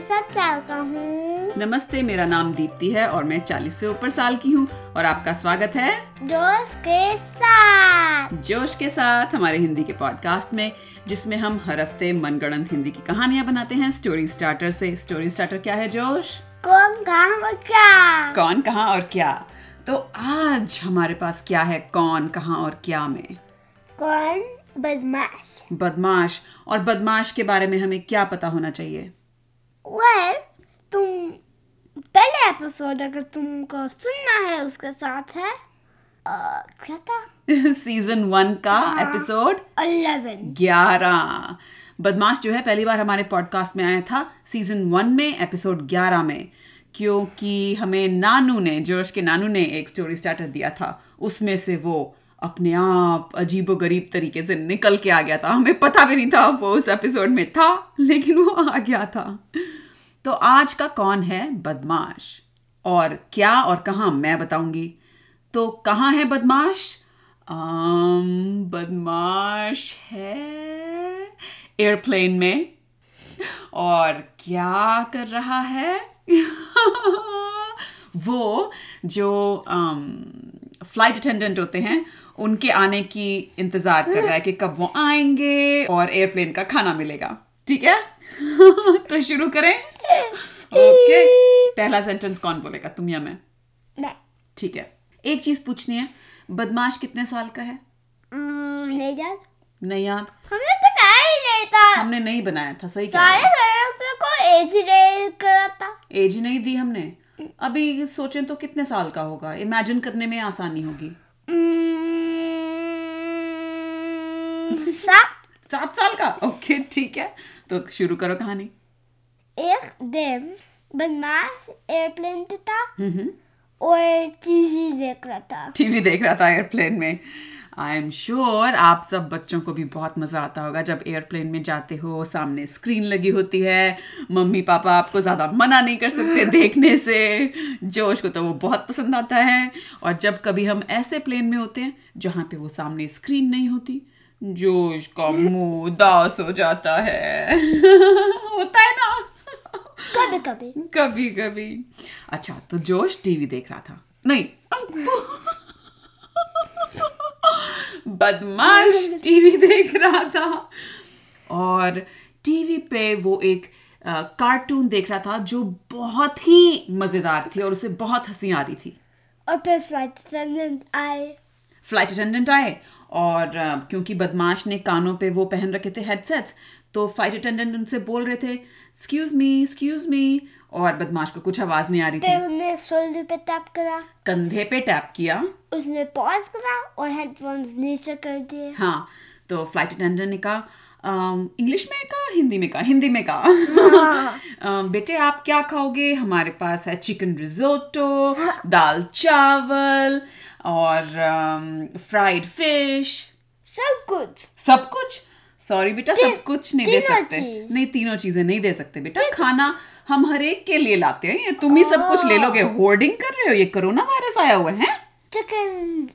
मैं सात साल का हूँ। नमस्ते मेरा नाम दीप्ति है और मैं 40 से ऊपर साल की हूँ और आपका स्वागत है जोश के साथ। जोश के साथ हमारे हिंदी के पॉडकास्ट में जिसमें हम हर हफ़्ते मनगढ़ंत हिंदी की कहानियाँ बनाते हैं। स्टोरी स्टार्टर से। स्टोरी स्टार्टर क्या है जोश? कौन कहाँ और क्या? कौन कहाँ और क्या? तो आज हमारे पास क्या है कौन कहाँ और क्या में? कौन? बदमाश। बदमाश। और बदमाश के बारे में हमें क्या पता होना चाहिए? वेल तुम पहले एपिसोड अगर तुमको सुनना है उसके साथ है क्या था? सीज़न वन का एपिसोड अलेवन ग्यारह। बदमाश जो है पहली बार हमारे पॉडकास्ट में आया था सीज़न वन में एपिसोड ग्यारह में। क्योंकि हमें नानू ने जोश के नानू ने एक स्टोरी स्टार्टर दिया था उसमें से वो अपने आप अजीबो गरीब तरीके से निकल के आ गया था। हमें पता भी नहीं था वो उस एपिसोड में था लेकिन वो आ गया था। तो आज का कौन है बदमाश? और क्या और कहाँ मैं बताऊँगी। तो कहाँ है बदमाश? अम, बदमाश है एयरप्लेन में। और क्या कर रहा है? वो जो आम, फ़्लाइट अटेंडेंट होते हैं उनके आने की इंतज़ार कर रहा है कि कब वो आएँगे और एयरप्लेन का खाना मिलेगा। ठीक है? तो शुरू करें। ओके पहला सेंटेंस कौन बोलेगा? तुम या मैं? ठीक है। एक चीज़ पूछनी है बदमाश कितने साल का है? नहीं याद। नहीं याद। हमने बनाया ही नहीं था। हमने नहीं बनाया था सही कह। सारे कैरेक्टर को एज ही नहीं करा था। एज ही नहीं दी हमने। अभी सोचें तो कितने साल का होगा? इमेजिन करने में आसानी होगी हम्म, सात सात साल का? ओके ठीक है। तो शुरू करो कहानी। एक दिन बदमाश एयरप्लेन पे था हम्म और टीवी देख रहा था। टीवी देख रहा था एयरप्लेन में। आई एम श्योर आप सब बच्चों को भी बहुत मज़ा आता होगा जब एयरप्लेन में जाते हो सामने स्क्रीन लगी होती है। मम्मी पापा आपको ज़्यादा मना नहीं कर सकते देखने से। जोश को तो वो बहुत पसंद आता है। और जब कभी हम ऐसे प्लेन में होते हैं जहाँ पे वो सामने स्क्रीन नहीं होती जोश का मुँह उदास हो जाता है। होता है ना? कभी कभी। कभी कभी। अच्छा तो जोश टीवी देख रहा था। नहीं। बदमाश टीवी देख रहा था। और टीवी पे वो एक कार्टून देख रहा था जो बहुत ही मज़ेदार थी और उसे बहुत हँसी आ रही थी। और फिर फ़्लाइट अटेंडेंट आए। फ़्लाइट अटेंडेंट आए और क्योंकि बदमाश ने कानों पे वो पहन रखे थे हेडसेट्स तो फ़्लाइट अटेंडेंट उनसे बोल रहे थे एक्सक्यूज मी एक्सक्यूज मी और बदमाश को कुछ आवाज़ नहीं आ रही थी। उसने शोल्डर पे टैप करा। कंधे पे टैप किया। उसने पॉज करा और हेडफोन्स नीचे कर दिए। हाँ तो फ़्लाइट अटेंडेंट ने कहा इंग्लिश में कहा हिंदी में कहा? हिंदी में कहा। "अम, बेटे आप क्या खाओगे? हमारे पास है चिकन रिजोटो दाल चावल और फ्राइड फ़िश सब कुछ। सब कुछ? सॉरी बेटा सब कुछ नहीं दे सकते। नहीं तीनों चीज़ें नहीं दे सकते बेटा। खाना हम हर एक के लिए लाते हैं। ये तुम ही सब कुछ ले लोगे। होर्डिंग कर रहे हो? ये कोरोना वायरस आया हुआ है चिकन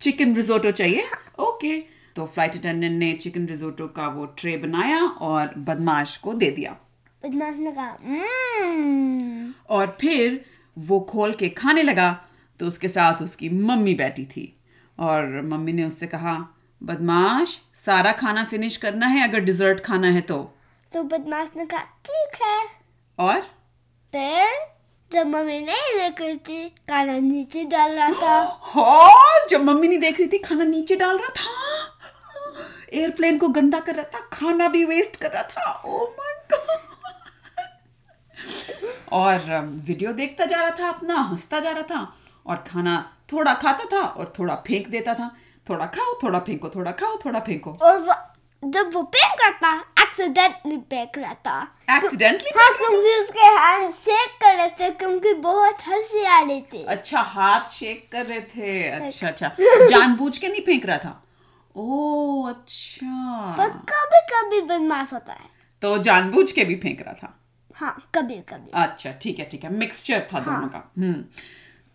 चिकन रिजोटो चाहिए? ओके तो फ़्लाइट अटेंडेंट ने चिकन रिजोटो का वो ट्रे बनाया और बदमाश को दे दिया। बदमाश ने कहा और फिर वो खोल के खाने लगा। तो उसके साथ उसकी मम्मी बैठी थी और मम्मी ने उससे कहा बदमाश सारा खाना फिनिश करना है अगर डिजर्ट खाना है तो। तो बदमाश ने कहा ठीक है। और? फिर जब मम्मी नहीं देख रही थी खाना नीचे डाल रहा था। हाँ जब मम्मी नहीं देख रही थी खाना नीचे डाल रहा था। एयरप्लेन को गंदा कर रहा था खाना भी वेस्ट कर रहा था। ओ माय गॉड और वीडियो देखता जा रहा था अपना हंसता जा रहा था। और खाना थोड़ा खाता था और थोड़ा फेंक देता था। थोड़ा खाओ थोड़ा फेंको थोड़ा खाओ थोड़ा फेंको। और वो, जब वो रहा था एक्सीडेंटली फेंक रहा था। एक्सीडेंटली हाँ क्योंकि उसके हैंड शेक कर रहे थे क्योंकि बहुत हँसी आ रही थी। अच्छा हाथ शेक कर रहे थे। अच्छा अच्छा। जानबूझ के नहीं फेंक रहा था? ओ अच्छा। पर कभी कभी बदमाश होता है। तो जानबूझ के भी फेंक रहा था? हाँ कभी कभी अच्छा ठीक है ठीक है। मिक्सचर था हाँ. दोनों का। हम्म।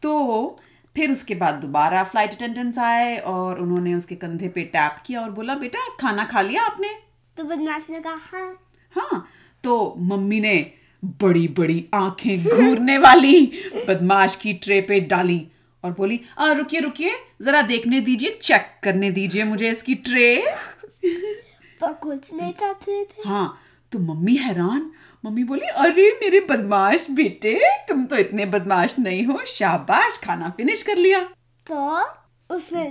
तो फिर उसके बाद दोबारा फ़्लाइट अटेंडेंट्स आए और उन्होंने उसके कंधे पे टैप किया और बोला बेटा खाना खा लिया आपने? तो बदमाश ने कहा हाँ। हाँ तो मम्मी ने बड़ी बड़ी आँखें घूरने वाली बदमाश की ट्रे पे डाली और बोली आ रुकिए रुकिए जरा देखने दीजिए चेक करने दीजिए मुझे इसकी ट्रे पर कुछ नहीं था थे थे। हाँ तो मम्मी हैरान मम्मी बोली अरे मेरे बदमाश बेटे तुम तो इतने बदमाश नहीं हो शाबाश खाना फिनिश कर लिया. तो उसने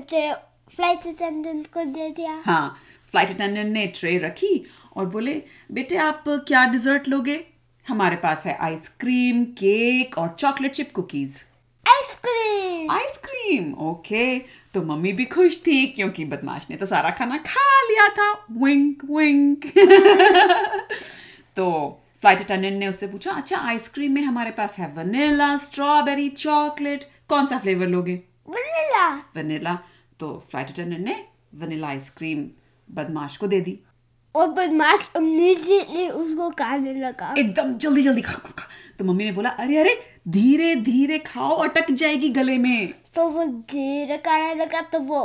फ़्लाइट अटेंडेंट को दे दिया। हाँ फ़्लाइट अटेंडेंट ने ट्रे रखी और बोले बेटे आप क्या डिजर्ट लोगे? हमारे पास है आइसक्रीम केक और chocolate chip cookies ice cream ice cream okay तो मम्मी भी खुश थी क्योंकि बदमाश ने तो सारा खाना खा लिया था। विंक विंक तो फ़्लाइट अटेंडेंट ने उससे पूछा अच्छा आइसक्रीम में हमारे पास है वनीला स्ट्रॉबेरी चॉकलेट कौन सा फ्लेवर लोगे? वनीला। वनीला। तो फ़्लाइट अटेंडेंट ने वनीला आइसक्रीम बदमाश को दे दी। और बदमाश इमीडिएटली उसको खाने लगा। एकदम जल्दी जल्दी खा खा खा। तो मम्मी ने बोला अरे अरे धीरे धीरे खाओ अटक जाएगी गले में। तो वो धीरे खाने लगा तो वो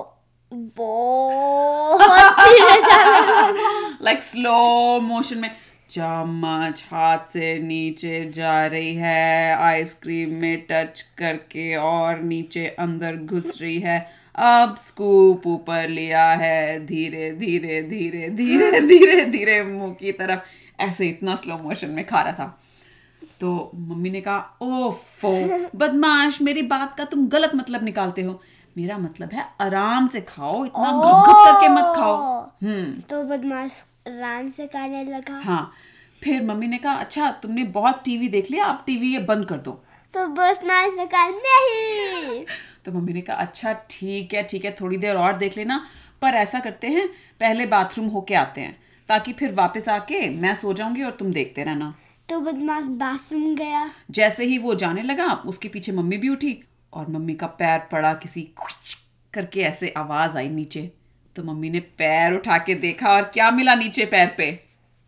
बहुत धीरे जाने लगा। लाइक स्लो मोशन में। चम्मच हाथ से नीचे जा रही है। आइसक्रीम में टच करके और नीचे अंदर घुस रही है। अब स्कूप ऊपर लिया है। धीरे धीरे धीरे धीरे धीरे धीरे मुँह की तरफ़। ऐसे इतना स्लो मोशन में खा रहा था। तो मम्मी ने कहा ओफो बदमाश मेरी बात का तुम गलत मतलब निकालते हो। मेरा मतलब है आराम से खाओ इतना घप घप करके मत खाओ। हम्म। तो बदमाश आराम से खाने लगा। हाँ फिर मम्मी ने कहा अच्छा तुमने बहुत टीवी देख लिया अब टीवी ये बंद कर दो। तो बस ने कहा नहीं। तो मम्मी ने कहा अच्छा ठीक है ठीक है थोड़ी देर और देख लेना। पर ऐसा करते हैं पहले बाथरूम होके आते हैं ताकि फिर वापस आके मैं सो जाऊँगी और तुम देखते रहना। तो बदमाश बाथरूम गया। जैसे ही वो जाने लगा उसके पीछे मम्मी भी उठी और मम्मी का पैर पड़ा किसी कुछ करके ऐसे आवाज़ आई नीचे। तो मम्मी ने पैर उठा के देखा और क्या मिला नीचे पैर पे?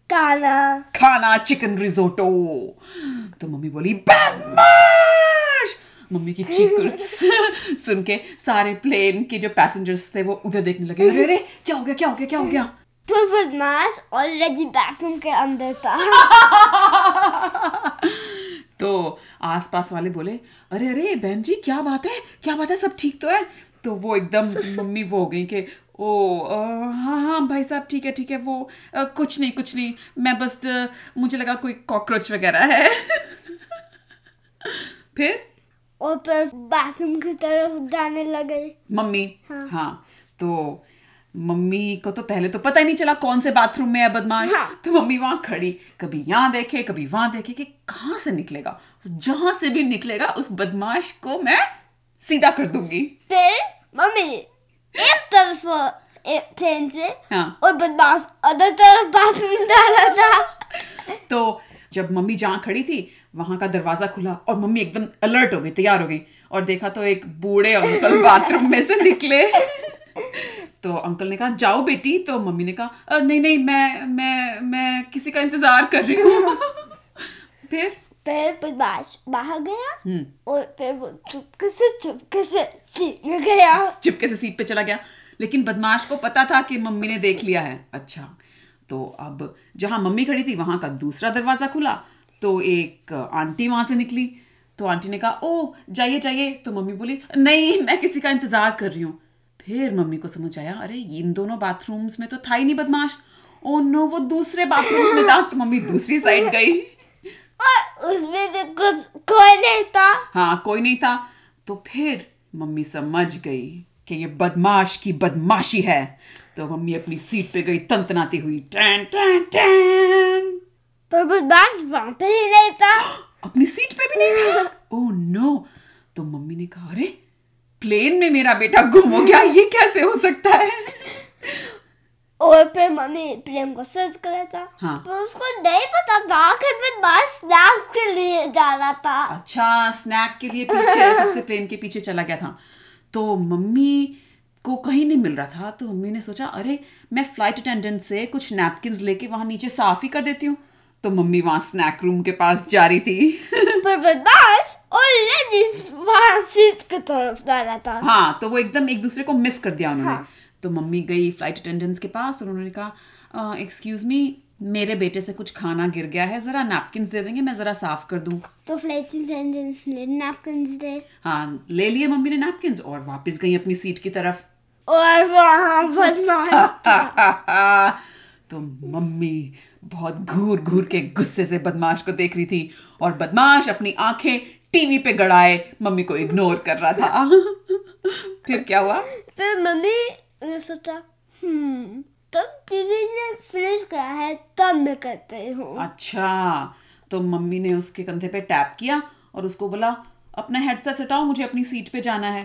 काला खाना चिकन रिजोटो तो मम्मी बोली बदमाश! मम्मी की चीख सुन के सारे प्लेन के जो पैसेंजर्स थे वो उधर देखने लगे। अरे अरे क्या हो गया क्या हो गया क्या हो गया? तो बदमाश ऑलरेडी बाथरूम के अंदर था। तो आसपास वाले बोले अरे अरे बहन जी क्या बात है? क्या बात है? सब ठीक तो है? तो वो एकदम मम्मी वो हो गई कि ओ हाँ हाँ भाई साहब ठीक है ठीक है वो अ, कुछ नहीं कुछ नहीं मैं बस मुझे लगा कोई कॉकरोच वगैरह है। फिर? और फिर बाथरूम की तरफ़ जाने लगे। मम्मी? हाँ। हाँ तो मम्मी को तो पहले तो पता ही नहीं चला कौन से बाथरूम में है बदमाश। हाँ। तो मम्मी वहाँ खड़ी कभी यहाँ देखे कभी वहाँ देखे कि कहाँ से निकलेगा? जहाँ से भी निकलेगा उस बदमाश को मैं सीधा कर दूँगी। फिर मम्मी एक तरफ़ प्लेन से हाँ। और बदमाश अदर तरफ़ बाथरूम डाला था। तो जब मम्मी जहाँ खड़ी थी वहाँ का दरवाज़ा खुला और मम्मी एकदम अलर्ट हो गई तैयार हो गई और देखा तो एक बूढ़े अंकल बाथरूम में से निकले। तो अंकल ने कहा जाओ बेटी। तो मम्मी ने कहा नहीं नहीं मैं मैं मैं किसी का इंतज़ार कर रही हूँ। फिर फिर बदमाश बाहर गया हम्म। और फिर वो चुपके से चुपके से सीट में गया। चुपके से सीट पे चला गया। लेकिन बदमाश को पता था कि मम्मी ने देख लिया है। अच्छा तो अब जहाँ मम्मी खड़ी थी वहाँ का दूसरा दरवाज़ा खुला। तो एक आंटी वहाँ से निकली। तो आंटी ने कहा ओ जाइए जाइए। तो मम्मी बोली नहीं मैं किसी का इंतज़ार कर रही हूँ। फिर मम्मी को समझ आया अरे इन दोनों बाथरूम्स में तो था ही नहीं बदमाश। ओ नो वो दूसरे बाथरूम में था। तो मम्मी दूसरी साइड गई। और उसमें भी कुछ कोई नहीं था। हाँ कोई नहीं था। तो फिर मम्मी समझ गई कि ये बदमाश की बदमाशी है। तो मम्मी अपनी सीट पे गई तंतनाती हुई टैन टैन टैन! पर बदमाश वहाँ पे ही नहीं था। अपनी सीट पे भी नहीं था? Oh no. तो मम्मी ने कहा अरे प्लेन में मेरा बेटा गुम हो गया ये कैसे हो सकता है? और फिर मम्मी प्रेम को सर्च कर रहा था हाँ। पर उसको नहीं पता था कि बदमाश स्नैक्स के लिए जा रहा था अच्छा स्नैक के लिए पीछे सबसे प्लेन के पीछे चला गया था तो मम्मी को कहीं नहीं मिल रहा था तो मम्मी ने सोचा अरे मैं फ़्लाइट अटेंडेंट से कुछ नैपकिन लेके वहाँ नीचे साफ़ ही कर देती हूँ. तो मम्मी वहाँ स्नैक रूम के पास जा रही थी। पर बदमाश ऑलरेडी वहाँ सीट की तरफ़ जा रहा था। हाँ तो वो एकदम एक दूसरे को मिस कर दिया उन्होंने। हाँ। तो मम्मी गई फ़्लाइट अटेंडेंट्स के पास और उन्होंने कहा एक्सक्यूज मी मेरे बेटे से कुछ खाना गिर गया है जरा नैपकिन दे देंगे मैं जरा साफ़ कर दूँ. तो फ़्लाइट अटेंडेंट्स ने नैपकिन्स दे। हाँ ले लिए मम्मी ने नैपकिन और वापस गई अपनी सीट की तरफ़। और वहाँ बदमाश तो मम्मी बहुत घूर घूर के गुस्से से बदमाश को देख रही थी और बदमाश अपनी आँखें टीवी पे गड़ाए मम्मी को इग्नोर कर रहा था। फिर क्या हुआ? फिर मम्मी ने सोचा हम्म तब टीवी ने फिनिश करा है तब मैं करती हूँ अच्छा तो मम्मी ने उसके कंधे पे टैप किया और उसको बोला अपना हेडसेट हटाओ मुझे अपनी सीट पे जाना है।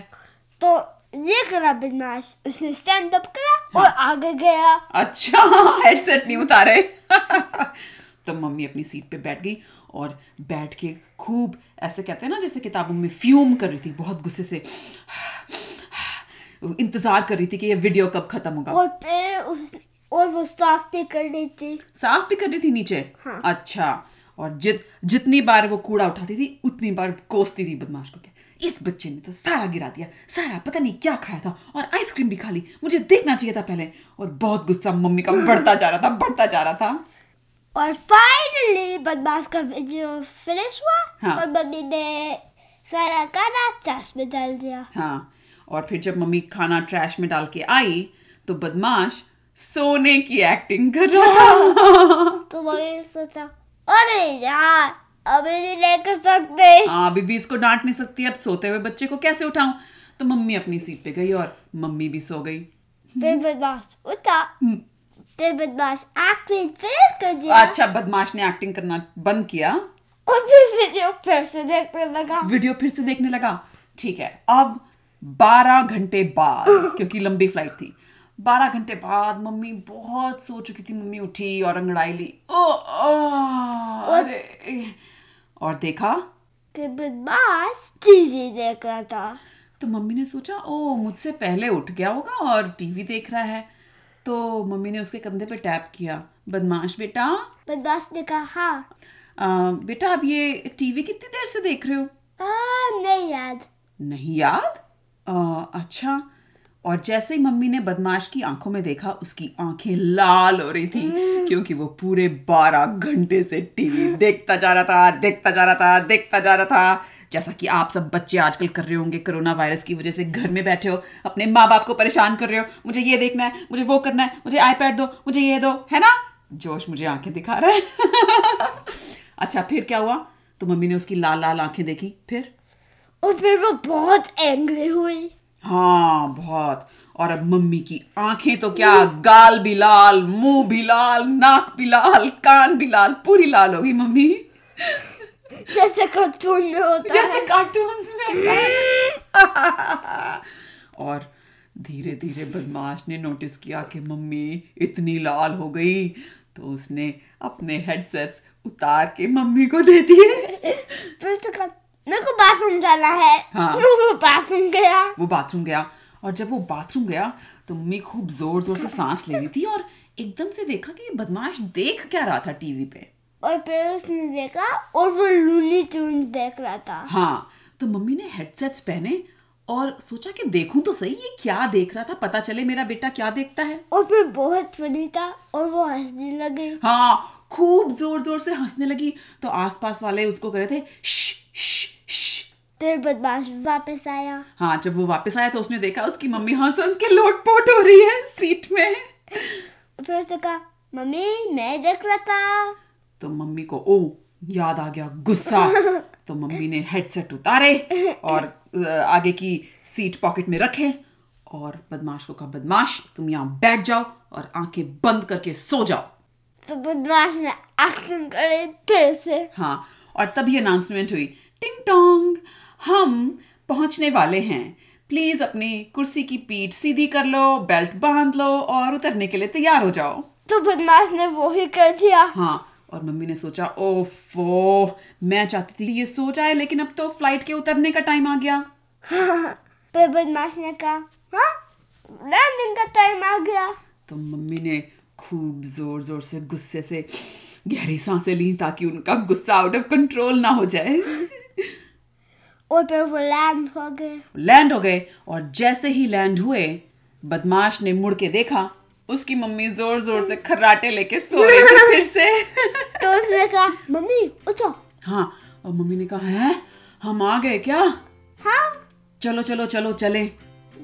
तो ये करा बदमाश उसने स्टैंड अप करा हाँ। और आगे गया। अच्छा हेडसेट नहीं उतारे। तो मम्मी अपनी सीट पे बैठ गई और बैठ के खूब ऐसे कहते हैं ना जैसे किताबों में फ्यूम कर रही थी बहुत गुस्से से। इंतज़ार कर रही थी कि ये वीडियो कब खत्म होगा। और फिर उस और वो स्टाफ पे कर रही थी। साफ़ भी कर रही थी नीचे? हाँ। अच्छा। और जित जितनी बार वो कूड़ा उठाती थी उतनी बार कोसती थी बदमाश को क्या इस बच्चे ने तो सारा गिरा दिया सारा पता नहीं क्या खाया था और आइसक्रीम भी खा ली मुझे देखना चाहिए था पहले। और बहुत गुस्सा मम्मी का बढ़ता जा रहा था बढ़ता जा रहा था। और फाइनली बदमाश का वीडियो फिनिश हुआ हाँ। और मम्मी ने सारा खाना चाश में डाल दिया। हाँ। और फिर जब मम्मी खाना ट्रैश में डाल के आई तो बदमाश सोने की एक्टिंग कर रहा था। तो मम्मी सोचा अरे यार अभी नहीं लेकर सकते हाँ। बीबी इसको डांट नहीं सकती अब सोते हुए बच्चे को कैसे उठाऊं? तो मम्मी अपनी सीट पे गई और मम्मी भी सो गई। फिर बदमाश उठा। हम्म। फिर बदमाश एक्टिंग फिर कर दिया। अच्छा बदमाश ने एक्टिंग करना बंद किया। और फिर वीडियो फिर से देखने लगा। वीडियो फिर से देखने लगा। ठीक है अब 12 घंटे बाद क्योंकि लंबी फ़्लाइट थी। 12 घंटे बाद मम्मी बहुत सो चुकी थी। मम्मी उठी और अंगड़ाई ली। ओ, ओ अरे। और देखा? बदमाश टीवी देख रहा था। तो मम्मी ने सोचा ओ मुझसे पहले उठ गया होगा और टीवी देख रहा है। तो मम्मी ने उसके कंधे पे टैप किया बदमाश बेटा। बदमाश ने कहा हाँ। आ, बेटा अब ये टीवी कितनी देर से देख रहे हो? आ, नहीं याद। नहीं याद? आ, अच्छा। और जैसे ही मम्मी ने बदमाश की आँखों में देखा उसकी आँखें लाल हो रही थी क्योंकि वो पूरे बारह घंटे से टीवी देखता जा रहा था देखता जा रहा था देखता जा रहा था। जैसा कि आप सब बच्चे आजकल कर रहे होंगे कोरोना वायरस की वजह से घर में बैठे हो अपने माँ बाप को परेशान कर रहे हो मुझे ये देखना है मुझे वो करना है मुझे आईपैड दो मुझे ये दो है ना? जोश मुझे आँखें दिखा रहा है। अच्छा फिर क्या हुआ? तो मम्मी ने उसकी लाल लाल आँखें देखी फिर? और फिर वो बहुत एंग्री हुई। हाँ बहुत। और अब मम्मी की आँखें तो क्या गाल भी लाल मुँह भी लाल नाक भी लाल कान भी लाल पूरी लाल हो गई मम्मी। जैसे कार्टून में होता है। जैसे कार्टून्स में होता है। और धीरे धीरे बदमाश ने नोटिस किया कि मम्मी इतनी लाल हो गई तो उसने अपने हेडसेट्स उतार के मम्मी को दे दिए। फिर से कहा मेरे को बाथरूम जाना है। हाँ। वो बाथरूम गया। वो बाथरूम गया। और जब वो बाथरूम गया तो मम्मी खूब ज़ोर ज़ोर से सांस ले रही थी और एकदम से देखा कि ये बदमाश देख क्या रहा था टीवी पे। और फिर उसने देखा और वो लूनी ट्यून्स देख रहा था। हाँ तो मम्मी ने हेडसेट्स पहने और सोचा कि देखूँ तो सही ये क्या देख रहा था पता चले मेरा बेटा क्या देखता है। और फिर बहुत फनी था और वो हंसने लगी। हाँ खूब ज़ोर ज़ोर से हंसने लगी। तो आसपास वाले उसको कह रहे थे "श्श, श्श, श्श।" फिर बदमाश वापस आया। हाँ जब वो वापस आया तो उसने देखा उसकी मम्मी हंस के लोटपोट हो रही है सीट में। फिर उसने कहा मम्मी मैं देख रहा था। तो मम्मी को ओ याद आ गया गुस्सा। तो मम्मी ने हेडसेट उतारे और आगे की सीट पॉकेट में रखे और बदमाश को कहा बदमाश तुम यहाँ बैठ जाओ और आँखें बंद करके सो जाओ। तो बदमाश ने एक्शन करे फिर से। हाँ और तभी अनाउंसमेंट हुई टिंग टोंग हम पहुँचने वाले हैं। प्लीज़ अपनी कुर्सी की पीठ सीधी कर लो बेल्ट बाँध लो और उतरने के लिए तैयार हो जाओ। तो बदमाश ने वो ही कर दिया। हाँ और मम्मी ने सोचा ओफो मैं चाहती थी ये सो जाए लेकिन अब तो फ़्लाइट के उतरने का टाइम आ गया। फिर बदमाश ने कहा हाँ लैंडिंग का टाइम आ गया। तो मम्मी ने खूब ज़ोर ज़ोर से गुस्से से गहरी साँसें ली ताकि उनका गुस्सा आउट ऑफ़ कंट्रोल ना हो जाए। और फिर वो लैंड हो गए। लैंड हो गए और जैसे ही लैंड हुए बदमाश ने मुड़ के देखा उसकी मम्मी ज़ोर ज़ोर से खर्राटे लेके सो रही थी फिर से। तो उसने कहा मम्मी उठो। हाँ और मम्मी ने कहा है? हम आ गए क्या? हाँ। चलो चलो चलो चले।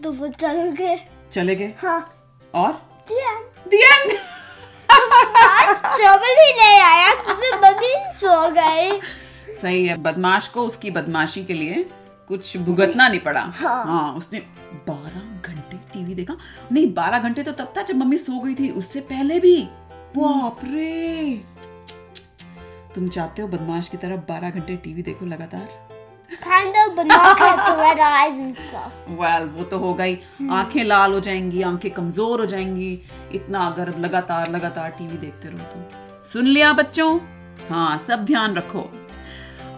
तो वो चल गए। चले गए। हाँ। और? ट्रबल ही नहीं आया क्योंकि मम्मी सो गई। सही है बदमाश को उसकी बदमाशी के लिए कुछ भुगतना नहीं पड़ा। हाँ, हाँ उसने बारह घंटे टीवी देखा। नहीं बारह घंटे तो तब था जब मम्मी सो गई थी उससे पहले भी। बाप रे! तुम चाहते हो बदमाश की तरह बारह घंटे टीवी देखो लगातार? Kind of but not the red eyes and stuff. Well वो तो हो। गई आँखें लाल हो जाएँगी आँखें कमज़ोर हो जाएँगी। इतना अगर लगातार लगातार टीवी देखते रहो तो। सुन लिया बच्चों? हाँ सब ध्यान रखो।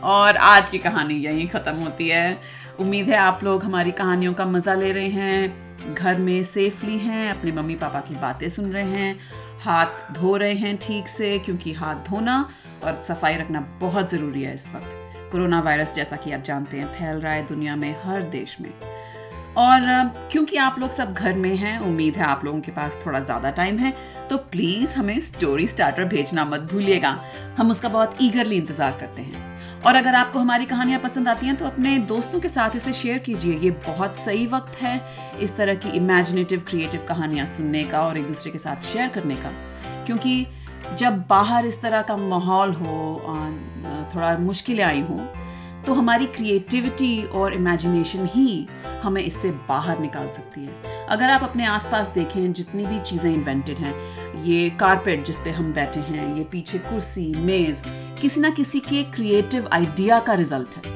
और आज की कहानी यहीं ख़त्म होती है। उम्मीद है आप लोग हमारी कहानियों का मज़ा ले रहे हैं, घर में सेफली हैं, अपने मम्मी पापा की बातें सुन रहे हैं, हाथ धो रहे हैं ठीक से, क्योंकि हाथ धोना और सफ़ाई रखना बहुत ज़रूरी है इस वक्त। कोरोना वायरस जैसा कि आप जानते हैं, फैल रहा है दुनिया में, हर देश में। और क्योंकि आप लोग सब घर में हैं, उम्मीद है आप लोगों के पास थोड़ा ज़्यादा टाइम है तो प्लीज़ हमें स्टोरी स्टार्टर भेजना मत भूलिएगा। हम उसका बहुत ईगरली इंतज़ार करते हैं। और अगर आपको हमारी कहानियाँ पसंद आती हैं तो अपने दोस्तों के साथ इसे शेयर कीजिए। ये बहुत सही वक्त है इस तरह की इमेजिनेटिव क्रिएटिव कहानियाँ सुनने का और एक दूसरे के साथ शेयर करने का। क्योंकि जब बाहर इस तरह का माहौल हो थोड़ा मुश्किलें आई हों तो हमारी क्रिएटिविटी और इमेजिनेशन ही हमें इससे बाहर निकाल सकती है। अगर आप अपने आसपास देखें, जितनी भी चीज़ें इन्वेंटेड हैं, ये कारपेट जिस पे हम बैठे हैं, ये पीछे कुर्सी, मेज़, किसी ना किसी के क्रिएटिव आइडिया का रिज़ल्ट है,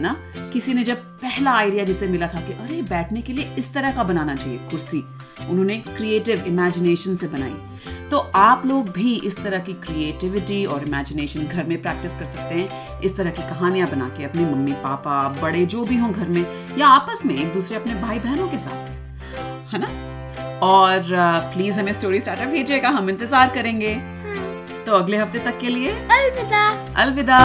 ना? किसी ने जब पहला आइडिया जिसे मिला था कि, अरे, बैठने के लिए इस तरह का बनाना चाहिए कुर्सी, उन्होंने क्रिएटिव इमेजिनेशन से बनाई। तो आप लोग भी इस तरह की क्रिएटिविटी और इमेजिनेशन घर में प्रैक्टिस कर सकते हैं, इस तरह की कहानियाँ बना के अपने मम्मी, पापा, बड़े, जो भी हों घर में, या आपस में एक दूसरे अपने भाई बहनों के साथ। है ना? और प्लीज़ हमें स्टोरी स्टार्टर भेजिएगा हम इंतज़ार करेंगे। तो अगले हफ़्ते तक के लिए अलविदा। अलविदा।